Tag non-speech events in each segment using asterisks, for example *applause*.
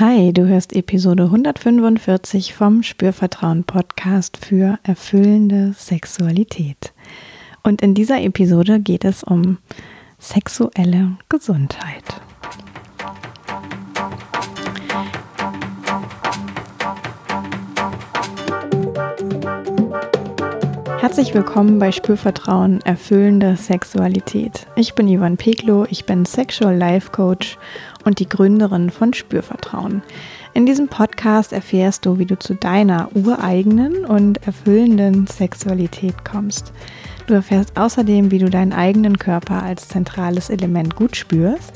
Hi, du hörst Episode 145 vom Spürvertrauen Podcast für erfüllende Sexualität. Und in dieser Episode geht es um sexuelle Gesundheit. Herzlich willkommen bei Spürvertrauen erfüllende Sexualität. Ich bin Ivan Peklo, ich bin Sexual Life Coach und die Gründerin von Spürvertrauen. In diesem Podcast erfährst du, wie du zu deiner ureigenen und erfüllenden Sexualität kommst. Du erfährst außerdem, wie du deinen eigenen Körper als zentrales Element gut spürst,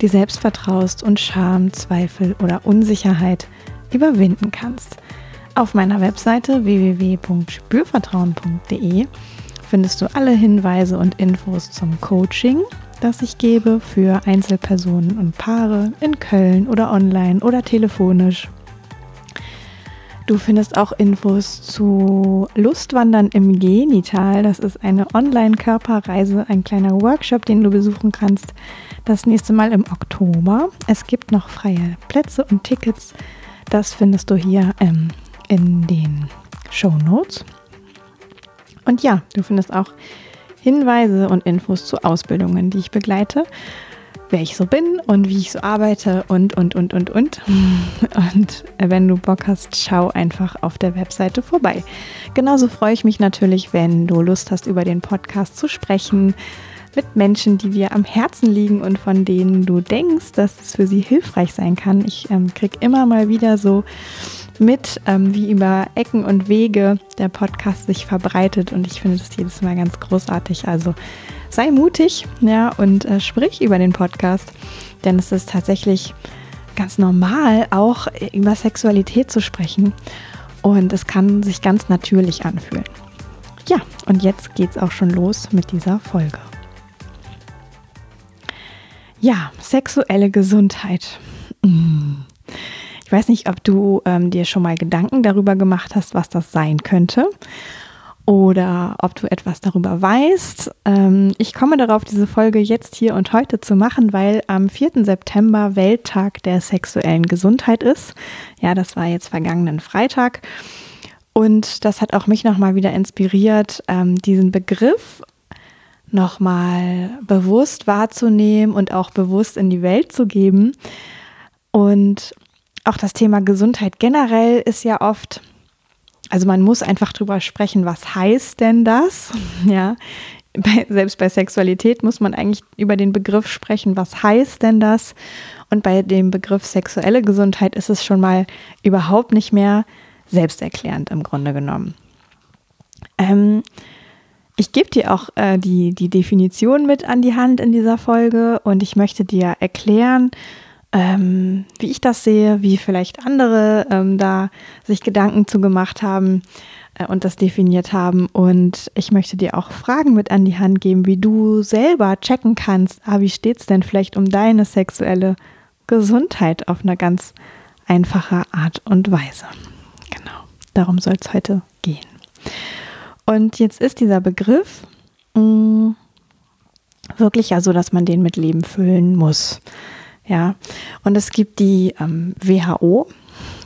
dir selbst vertraust und Scham, Zweifel oder Unsicherheit überwinden kannst. Auf meiner Webseite www.spürvertrauen.de findest du alle Hinweise und Infos zum Coaching, das ich gebe für Einzelpersonen und Paare in Köln oder online oder telefonisch. Du findest auch Infos zu Lustwandern im Genital. Das ist eine Online-Körperreise, ein kleiner Workshop, den du besuchen kannst. Das nächste Mal im Oktober. Es gibt noch freie Plätze und Tickets. Das findest du hier ähm, in den Show Notes. Und ja, du findest auch Hinweise und Infos zu Ausbildungen, die ich begleite, wer ich so bin und wie ich so arbeite und, und, und, und, und. *laughs* Und wenn du Bock hast, schau einfach auf der Webseite vorbei. Genauso freue ich mich natürlich, wenn du Lust hast, über den Podcast zu sprechen mit Menschen, die dir am Herzen liegen und von denen du denkst, dass es für sie hilfreich sein kann. Ich ähm, kriege immer mal wieder so mit, ähm, wie über Ecken und Wege der Podcast sich verbreitet und ich finde das jedes Mal ganz großartig. Also sei mutig, ja, und äh, sprich über den Podcast, denn es ist tatsächlich ganz normal, auch über Sexualität zu sprechen und es kann sich ganz natürlich anfühlen. Ja, und jetzt geht's auch schon los mit dieser Folge. Ja, sexuelle Gesundheit. Mmh. Ich weiß nicht, ob du ähm, dir schon mal Gedanken darüber gemacht hast, was das sein könnte oder ob du etwas darüber weißt. Ähm, ich komme darauf, diese Folge jetzt hier und heute zu machen, weil am 4. September Welttag der sexuellen Gesundheit ist. Ja, das war jetzt vergangenen Freitag. Und das hat auch mich nochmal wieder inspiriert, ähm, diesen Begriff nochmal bewusst wahrzunehmen und auch bewusst in die Welt zu geben. Und auch das Thema Gesundheit generell ist ja oft, also man muss einfach drüber sprechen, was heißt denn das? *laughs* Ja, bei, selbst bei Sexualität muss man eigentlich über den Begriff sprechen, was heißt denn das? Und bei dem Begriff sexuelle Gesundheit ist es schon mal überhaupt nicht mehr selbsterklärend im Grunde genommen. Ähm, ich gebe dir auch äh, die, die Definition mit an die Hand in dieser Folge und ich möchte dir erklären, ähm, wie ich das sehe, wie vielleicht andere ähm, da sich Gedanken zu gemacht haben äh, und das definiert haben. Und ich möchte dir auch Fragen mit an die Hand geben, wie du selber checken kannst, ah, wie steht es denn vielleicht um deine sexuelle Gesundheit auf eine ganz einfache Art und Weise. Genau, darum soll es heute gehen. Und jetzt ist dieser Begriff mh, mm, wirklich ja so, dass man den mit Leben füllen muss. Ja, und es gibt die ähm, WHO,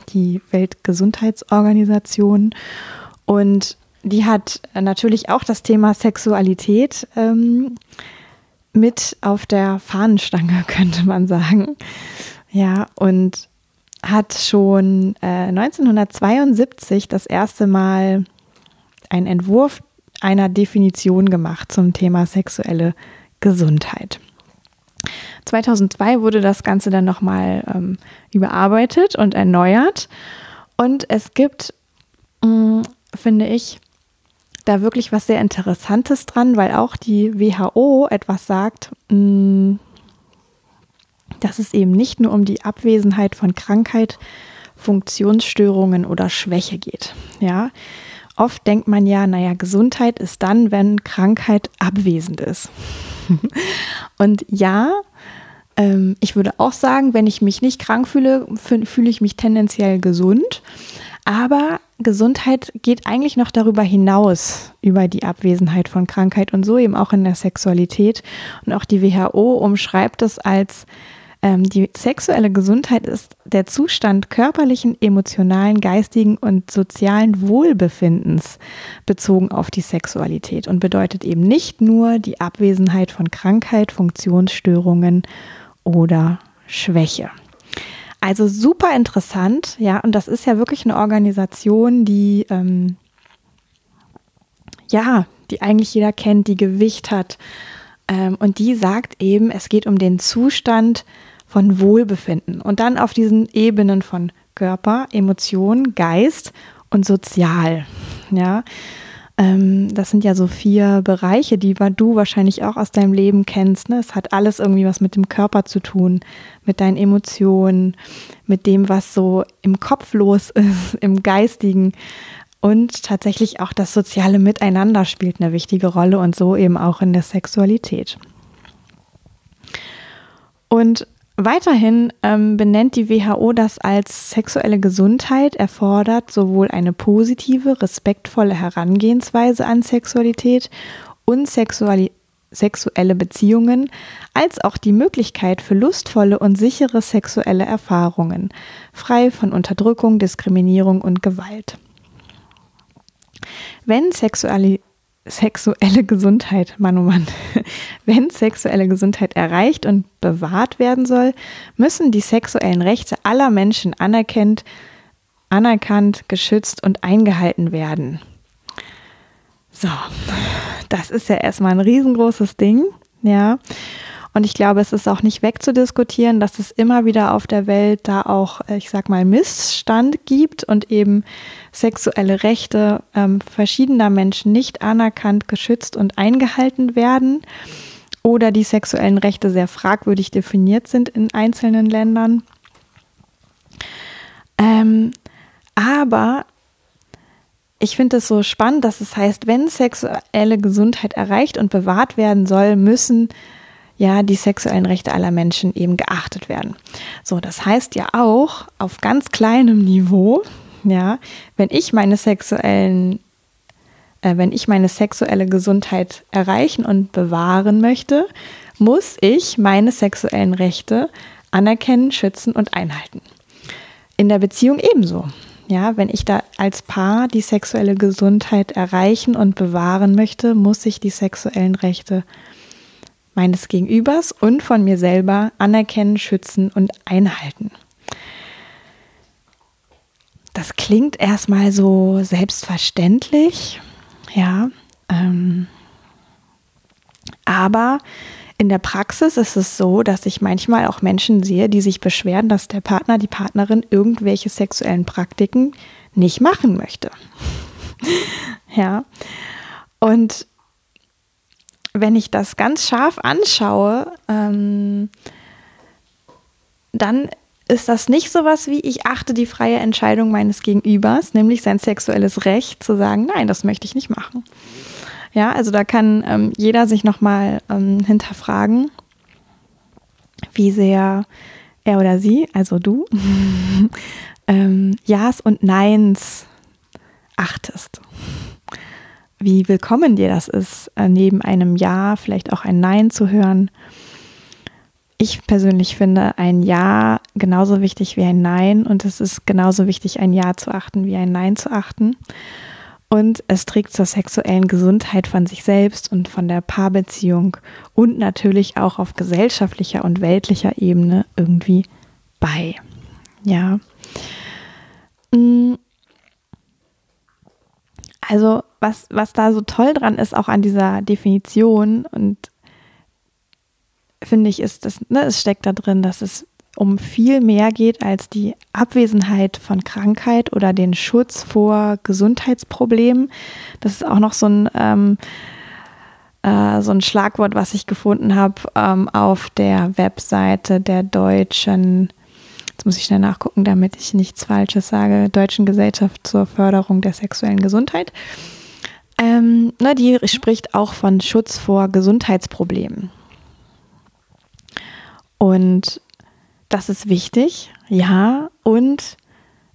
die Weltgesundheitsorganisation, und die hat natürlich auch das Thema Sexualität ähm, mit auf der Fahnenstange, *laughs* könnte man sagen. Ja, und hat schon äh, 1972 das erste Mal einen Entwurf einer Definition gemacht zum Thema sexuelle Gesundheit. 2002 wurde das Ganze dann nochmal ähm, überarbeitet und erneuert. Und es gibt, mh, mm, finde ich, da wirklich was sehr Interessantes dran, weil auch die WHO etwas sagt, mh, mm, dass es eben nicht nur um die Abwesenheit von Krankheit, Funktionsstörungen oder Schwäche geht. Ja, oft denkt man ja, naja, Gesundheit ist dann, wenn Krankheit abwesend ist. *laughs* Und ja, ähm, ich würde auch sagen, wenn ich mich nicht krank fühle, fühle ich mich tendenziell gesund. Aber Gesundheit geht eigentlich noch darüber hinaus, über die Abwesenheit von Krankheit und so eben auch in der Sexualität. Und auch die WHO umschreibt es als Ähm, die sexuelle Gesundheit ist der Zustand körperlichen, emotionalen, geistigen und sozialen Wohlbefindens bezogen auf die Sexualität und bedeutet eben nicht nur die Abwesenheit von Krankheit, Funktionsstörungen oder Schwäche. Also super interessant, ja, und das ist ja wirklich eine Organisation, die ähm, ja, die eigentlich jeder kennt, die Gewicht hat. Ähm, und die sagt eben, es geht um den Zustand von Wohlbefinden und dann auf diesen Ebenen von Körper, Emotion, Geist und Sozial. Ja, das sind ja so vier Bereiche, die du wahrscheinlich auch aus deinem Leben kennst. Ne? Es hat alles irgendwie was mit dem Körper zu tun, mit deinen Emotionen, mit dem, was so im Kopf los *laughs* ist, im Geistigen. Und tatsächlich auch das soziale Miteinander spielt eine wichtige Rolle und so eben auch in der Sexualität. Und Weiterhin ähm, benennt die WHO das als sexuelle Gesundheit erfordert sowohl eine positive, respektvolle Herangehensweise an Sexualität und Sexuali sexuelle Beziehungen, als auch die Möglichkeit für lustvolle und sichere sexuelle Erfahrungen, frei von Unterdrückung, Diskriminierung und Gewalt. Wenn Sexualität sexuelle Gesundheit, Mann oh Mann, *laughs* wenn sexuelle Gesundheit erreicht und bewahrt werden soll, müssen die sexuellen Rechte aller Menschen anerkannt, anerkannt, geschützt und eingehalten werden. So, das ist ja erstmal ein riesengroßes Ding, ja. Und ich glaube, es ist auch nicht wegzudiskutieren, dass es immer wieder auf der Welt da auch, äh, ich sag mal, Missstand gibt und eben sexuelle Rechte ähm, verschiedener Menschen nicht anerkannt, geschützt und eingehalten werden oder die sexuellen Rechte sehr fragwürdig definiert sind in einzelnen Ländern. Ähm, aber ich finde es so spannend, dass es heißt, wenn sexuelle Gesundheit erreicht und bewahrt werden soll, müssen ja die sexuellen Rechte aller Menschen eben geachtet werden. So, das heißt ja auch auf ganz kleinem Niveau, ja, wenn ich meine sexuellen äh, wenn ich meine sexuelle Gesundheit erreichen und bewahren möchte, muss ich meine sexuellen Rechte anerkennen, schützen und einhalten. In der Beziehung ebenso. Ja, wenn ich da als Paar die sexuelle Gesundheit erreichen und bewahren möchte, muss ich die sexuellen Rechte meines Gegenübers und von mir selber anerkennen, schützen und einhalten. Das klingt erstmal so selbstverständlich, ja, ähm, aber in der Praxis ist es so, dass ich manchmal auch Menschen sehe, die sich beschweren, dass der Partner, die Partnerin irgendwelche sexuellen Praktiken nicht machen möchte. *laughs* ja. Und wenn ich das ganz scharf anschaue, ähm, dann ist das nicht so was wie, ich achte die freie Entscheidung meines Gegenübers, nämlich sein sexuelles Recht zu sagen, nein, das möchte ich nicht machen. Ja, also da kann ähm, jeder sich nochmal ähm, hinterfragen, wie sehr er oder sie, also du, *laughs* ähm, Ja's und Neins achtest wie willkommen dir das ist, äh, neben einem Ja vielleicht auch ein Nein zu hören. Ich persönlich finde ein Ja genauso wichtig wie ein Nein und es ist genauso wichtig, ein Ja zu achten wie ein Nein zu achten. Und es trägt zur sexuellen Gesundheit von sich selbst und von der Paarbeziehung und natürlich auch auf gesellschaftlicher und weltlicher Ebene irgendwie bei. Ja. Mm. Also was, was da so toll dran ist, auch an dieser Definition und finde ich, ist das, ne, es steckt da drin, dass es um viel mehr geht als die Abwesenheit von Krankheit oder den Schutz vor Gesundheitsproblemen. Das ist auch noch so ein, ähm, äh, so ein Schlagwort, was ich gefunden habe ähm, auf der Webseite der deutschen Jetzt muss ich schnell nachgucken, damit ich nichts Falsches sage. Deutschen Gesellschaft zur Förderung der sexuellen Gesundheit. Ähm, na, die spricht auch von Schutz vor Gesundheitsproblemen. Und das ist wichtig, ja. Und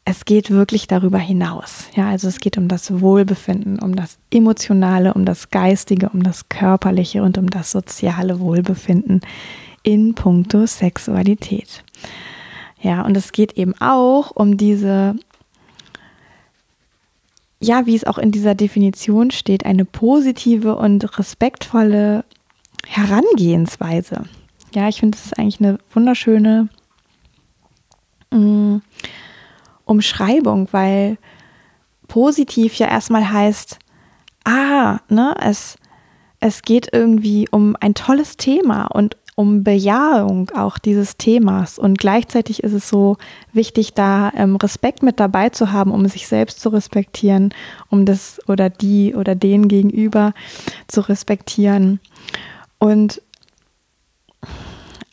es geht wirklich darüber hinaus. Ja, also es geht um das Wohlbefinden, um das emotionale, um das geistige, um das körperliche und um das soziale Wohlbefinden in puncto Sexualität. Ja, und es geht eben auch um diese, ja, wie es auch in dieser Definition steht, eine positive und respektvolle Herangehensweise. Ja, ich finde, das ist eigentlich eine wunderschöne mh, mm, Umschreibung, weil positiv ja erstmal heißt, ah, ne, es, es geht irgendwie um ein tolles Thema und um Bejahung auch dieses Themas. Und gleichzeitig ist es so wichtig, da ähm, Respekt mit dabei zu haben, um sich selbst zu respektieren, um das oder die oder den gegenüber zu respektieren. Und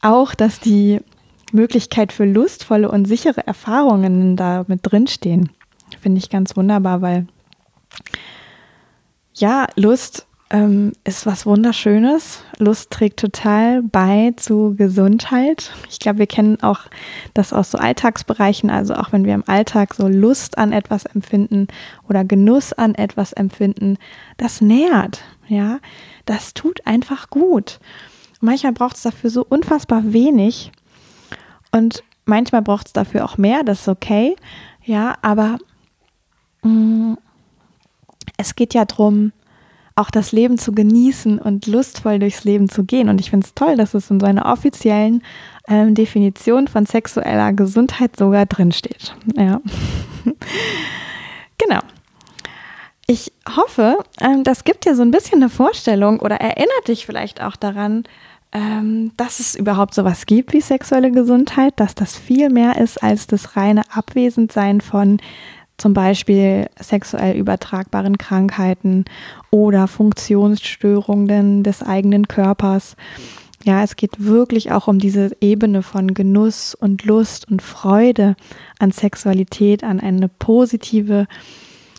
auch, dass die Möglichkeit für lustvolle und sichere Erfahrungen da mit drinstehen. Finde ich ganz wunderbar, weil ja, Lust ähm, ist was Wunderschönes. Lust trägt total bei zu Gesundheit. Ich glaube, wir kennen auch das aus so Alltagsbereichen. Also auch wenn wir im Alltag so Lust an etwas empfinden oder Genuss an etwas empfinden, das nährt. Ja, das tut einfach gut. Manchmal braucht es dafür so unfassbar wenig und manchmal braucht es dafür auch mehr. Das ist okay. Ja, aber mh, mm, es geht ja darum, auch das Leben zu genießen und lustvoll durchs Leben zu gehen. Und ich finde es toll, dass es in so einer offiziellen ähm, Definition von sexueller Gesundheit sogar drinsteht. Ja. *laughs* genau. Ich hoffe, ähm, das gibt dir so ein bisschen eine Vorstellung oder erinnert dich vielleicht auch daran, ähm, dass es überhaupt sowas gibt wie sexuelle Gesundheit, dass das viel mehr ist als das reine Abwesendsein von zum Beispiel sexuell übertragbaren Krankheiten oder Funktionsstörungen des eigenen Körpers. Ja, es geht wirklich auch um diese Ebene von Genuss und Lust und Freude an Sexualität, an eine positive,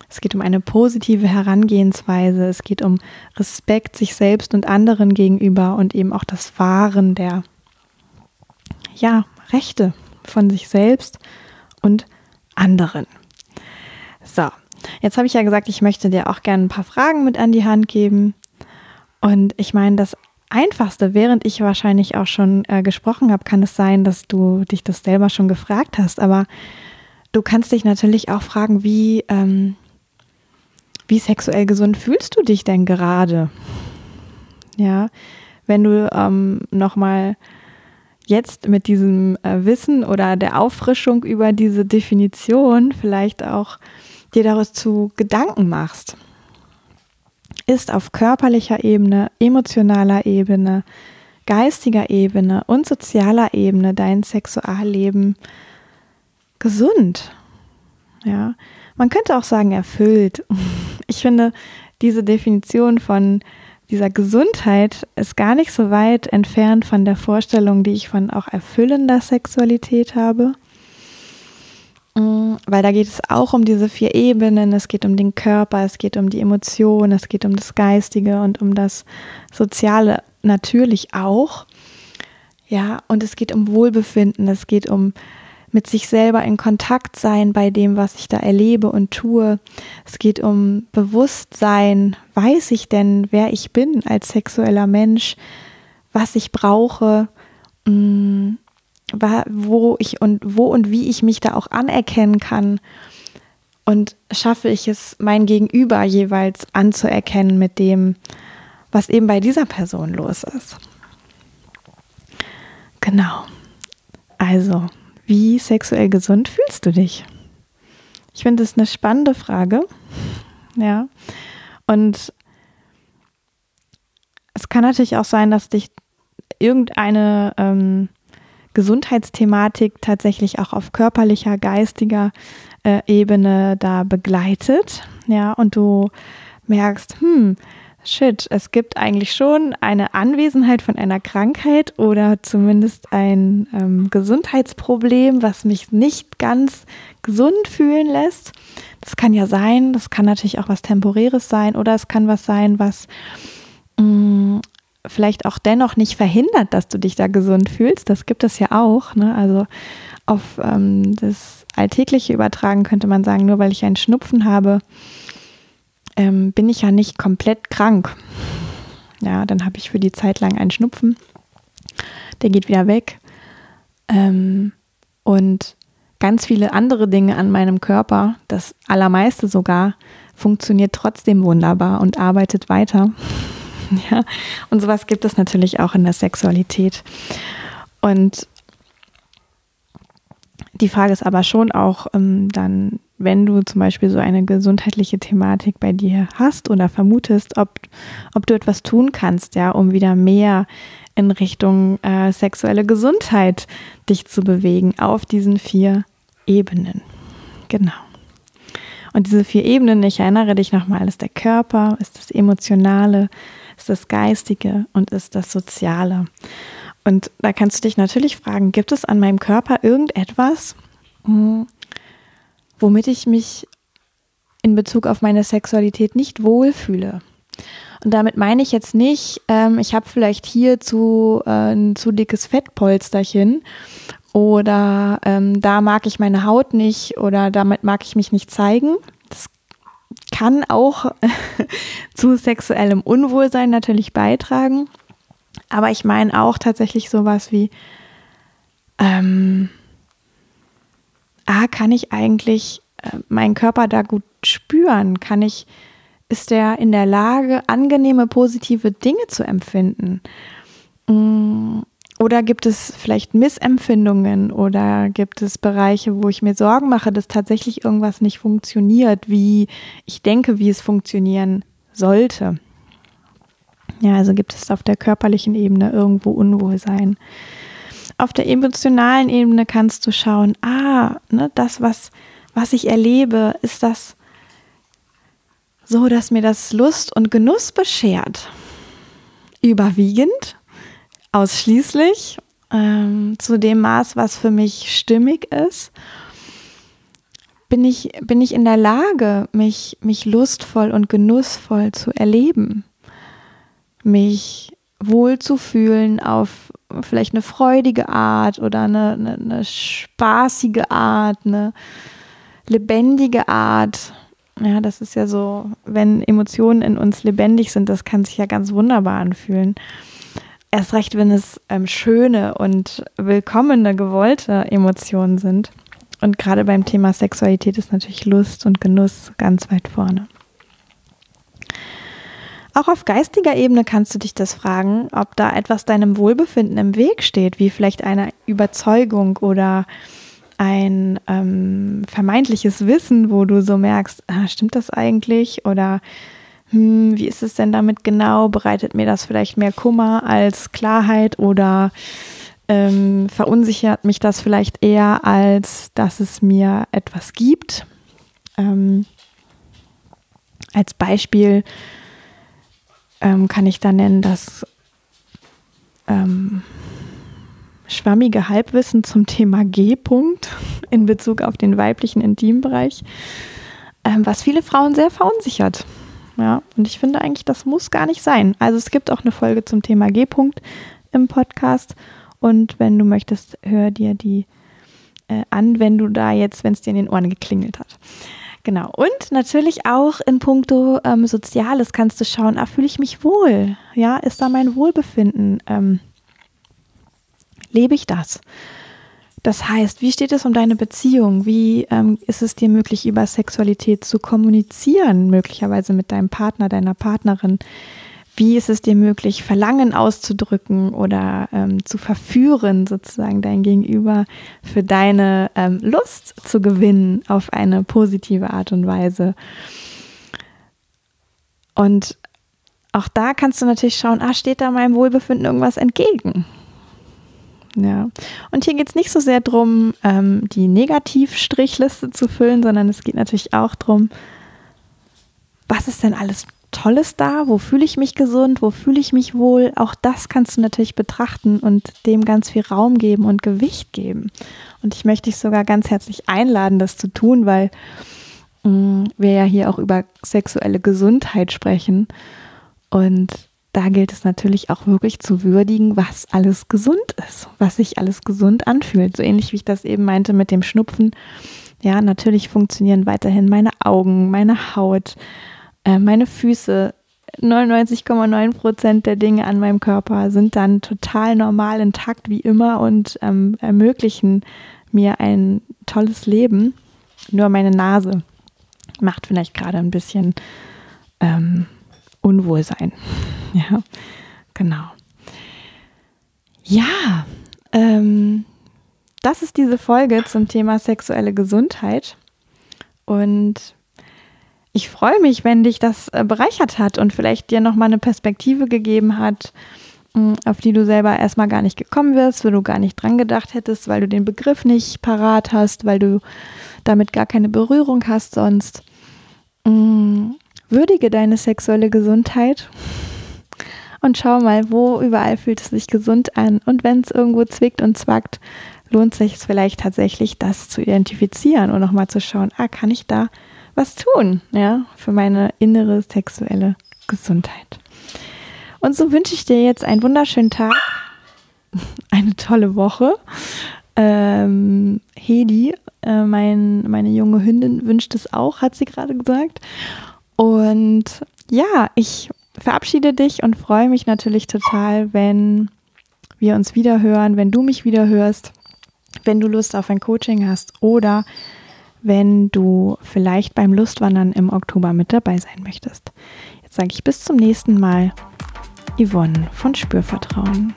es geht um eine positive Herangehensweise, es geht um Respekt sich selbst und anderen gegenüber und eben auch das Wahren der, ja, Rechte von sich selbst und anderen. So, jetzt habe ich ja gesagt, ich möchte dir auch gerne ein paar Fragen mit an die Hand geben. Und ich meine, das Einfachste, während ich wahrscheinlich auch schon äh, gesprochen habe, kann es sein, dass du dich das selber schon gefragt hast. Aber du kannst dich natürlich auch fragen, wie, ähm, wie sexuell gesund fühlst du dich denn gerade? Ja, wenn du ähm, nochmal jetzt mit diesem äh, Wissen oder der Auffrischung über diese Definition vielleicht auch dir dazu Gedanken machst, ist auf körperlicher Ebene, emotionaler Ebene, geistiger Ebene und sozialer Ebene dein Sexualleben gesund. Ja, man könnte auch sagen erfüllt. *laughs* Ich finde, diese Definition von dieser Gesundheit ist gar nicht so weit entfernt von der Vorstellung, die ich von auch erfüllender Sexualität habe. Mm, weil da geht es auch um diese vier Ebenen. Es geht um den Körper, es geht um die Emotionen, es geht um das Geistige und um das Soziale natürlich auch. Ja, und es geht um Wohlbefinden, es geht um mit sich selber in Kontakt sein bei dem, was ich da erlebe und tue. Es geht um Bewusstsein. Weiß ich denn, wer ich bin als sexueller Mensch, was ich brauche? Mm, wo ich und wo und wie ich mich da auch anerkennen kann und schaffe ich es, mein Gegenüber jeweils anzuerkennen mit dem, was eben bei dieser Person los ist. Genau. Also, wie sexuell gesund fühlst du dich? Ich finde das eine spannende Frage. Ja. Und es kann natürlich auch sein, dass dich irgendeine ähm, Gesundheitsthematik tatsächlich auch auf körperlicher, geistiger äh, Ebene da begleitet. Ja, und du merkst, hm, shit, es gibt eigentlich schon eine Anwesenheit von einer Krankheit oder zumindest ein ähm, Gesundheitsproblem, was mich nicht ganz gesund fühlen lässt. Das kann ja sein, das kann natürlich auch was Temporäres sein oder es kann was sein, was mh, mm, vielleicht auch dennoch nicht verhindert, dass du dich da gesund fühlst. Das gibt es ja auch. Ne? Also auf ähm, das Alltägliche übertragen könnte man sagen, nur weil ich einen Schnupfen habe, ähm, bin ich ja nicht komplett krank. Ja, dann habe ich für die Zeit lang einen Schnupfen. der geht wieder weg. Ähm, und ganz viele andere Dinge an meinem Körper, das allermeiste sogar, funktioniert trotzdem wunderbar und arbeitet weiter. *laughs* ja, und sowas gibt es natürlich auch in der Sexualität. Und die Frage ist aber schon auch ähm, dann, wenn du zum Beispiel so eine gesundheitliche Thematik bei dir hast oder vermutest, ob, ob du etwas tun kannst, ja, um wieder mehr in Richtung äh, sexuelle Gesundheit dich zu bewegen auf diesen vier Ebenen. Genau. Und diese vier Ebenen, ich erinnere dich nochmal, ist der Körper, ist das Emotionale, ist das Geistige und ist das Soziale. Und da kannst du dich natürlich fragen, gibt es an meinem Körper irgendetwas, hm, womit ich mich in Bezug auf meine Sexualität nicht wohlfühle? Und damit meine ich jetzt nicht, ähm, ich habe vielleicht hier zu, äh, ein zu dickes Fettpolsterchen oder ähm, da mag ich meine Haut nicht oder damit mag ich mich nicht zeigen. Kann auch *laughs* zu sexuellem Unwohlsein natürlich beitragen. Aber ich meine auch tatsächlich sowas wie, ähm, ah, kann ich eigentlich äh, meinen Körper da gut spüren? Kann ich, ist der in der Lage, angenehme, positive Dinge zu empfinden? Mm, oder gibt es vielleicht Missempfindungen oder gibt es Bereiche, wo ich mir Sorgen mache, dass tatsächlich irgendwas nicht funktioniert, wie ich denke, wie es funktionieren sollte? Ja, also gibt es auf der körperlichen Ebene irgendwo Unwohlsein. Auf der emotionalen Ebene kannst du schauen, ah, ne, das, was, was ich erlebe, ist das so, dass mir das Lust und Genuss beschert. Überwiegend, ausschließlich, ähm, zu dem Maß, was für mich stimmig ist. Bin ich, bin ich in der Lage, mich, mich lustvoll und genussvoll zu erleben? mich wohlzufühlen auf vielleicht eine freudige Art oder eine, eine, eine spaßige Art, eine lebendige Art. Ja, das ist ja so, wenn Emotionen in uns lebendig sind, das kann sich ja ganz wunderbar anfühlen. Erst recht, wenn es ähm, schöne und willkommene, gewollte Emotionen sind. Und gerade beim Thema Sexualität ist natürlich Lust und Genuss ganz weit vorne. Auch auf geistiger Ebene kannst du dich das fragen, ob da etwas deinem Wohlbefinden im Weg steht, wie vielleicht eine Überzeugung oder ein ähm, vermeintliches Wissen, wo du so merkst, ah, stimmt das eigentlich? Oder hm, wie ist es denn damit genau? Bereitet mir das vielleicht mehr Kummer als Klarheit oder ähm, verunsichert mich das vielleicht eher, als dass es mir etwas gibt? Ähm, als Beispiel, ähm, kann ich da nennen, das ähm, schwammige Halbwissen zum Thema G-Punkt *laughs* in Bezug auf den weiblichen Intimbereich, ähm, was viele Frauen sehr verunsichert. Ja, und ich finde eigentlich, das muss gar nicht sein. Also es gibt auch eine Folge zum Thema G-Punkt im Podcast. Und wenn du möchtest, hör dir die äh, an, wenn du da jetzt, wenn es dir in den Ohren geklingelt hat. Genau. Und natürlich auch in puncto ähm, Soziales kannst du schauen, ah, fühle ich mich wohl? Ja, ist da mein Wohlbefinden? Ähm, lebe ich das? Das heißt, wie steht es um deine Beziehung? Wie ähm, ist es dir möglich, über Sexualität zu kommunizieren, möglicherweise mit deinem Partner, deiner Partnerin? Wie ist es dir möglich, Verlangen auszudrücken oder ähm, zu verführen, sozusagen dein Gegenüber für deine ähm, Lust zu gewinnen auf eine positive Art und Weise? Und auch da kannst du natürlich schauen, ah, steht da meinem Wohlbefinden irgendwas entgegen? Ja, und hier geht es nicht so sehr darum, ähm, die Negativstrichliste zu füllen, sondern es geht natürlich auch darum, was ist denn alles Tolles da? Wo fühle ich mich gesund? Wo fühle ich mich wohl? Auch das kannst du natürlich betrachten und dem ganz viel Raum geben und Gewicht geben. Und ich möchte dich sogar ganz herzlich einladen, das zu tun, weil mh, mm, wir ja hier auch über sexuelle Gesundheit sprechen. Und da gilt es natürlich auch wirklich zu würdigen, was alles gesund ist, was sich alles gesund anfühlt. So ähnlich wie ich das eben meinte mit dem Schnupfen. Ja, natürlich funktionieren weiterhin meine Augen, meine Haut, äh, meine Füße 99,9 Prozent der Dinge an meinem Körper sind dann total normal intakt wie immer und ähm, ermöglichen mir ein tolles Leben. Nur meine Nase macht vielleicht gerade ein bisschen ähm, Unwohlsein. *laughs* Ja, genau. Ja, ähm, das ist diese Folge zum Thema sexuelle Gesundheit. Und ich freue mich, wenn dich das äh, bereichert hat und vielleicht dir nochmal eine Perspektive gegeben hat, mm, auf die du selber erstmal gar nicht gekommen wirst, wo du gar nicht dran gedacht hättest, weil du den Begriff nicht parat hast, weil du damit gar keine Berührung hast sonst. Mm, würdige deine sexuelle Gesundheit und schau mal, wo überall fühlt es sich gesund an. Und wenn es irgendwo zwickt und zwackt, lohnt sich es vielleicht tatsächlich, das zu identifizieren und nochmal zu schauen, ah, kann ich da was tun, ja, für meine innere sexuelle Gesundheit. Und so wünsche ich dir jetzt einen wunderschönen Tag, eine tolle Woche. Ähm, Hedi, äh, mein, meine junge Hündin, wünscht es auch, hat sie gerade gesagt. Und ja, ich verabschiede dich und freue mich natürlich total, wenn wir uns wieder hören, wenn du mich wieder hörst, wenn du Lust auf ein Coaching hast oder wenn du vielleicht beim Lustwandern im Oktober mit dabei sein möchtest. Jetzt sage ich bis zum nächsten Mal. Yvonne von Spürvertrauen.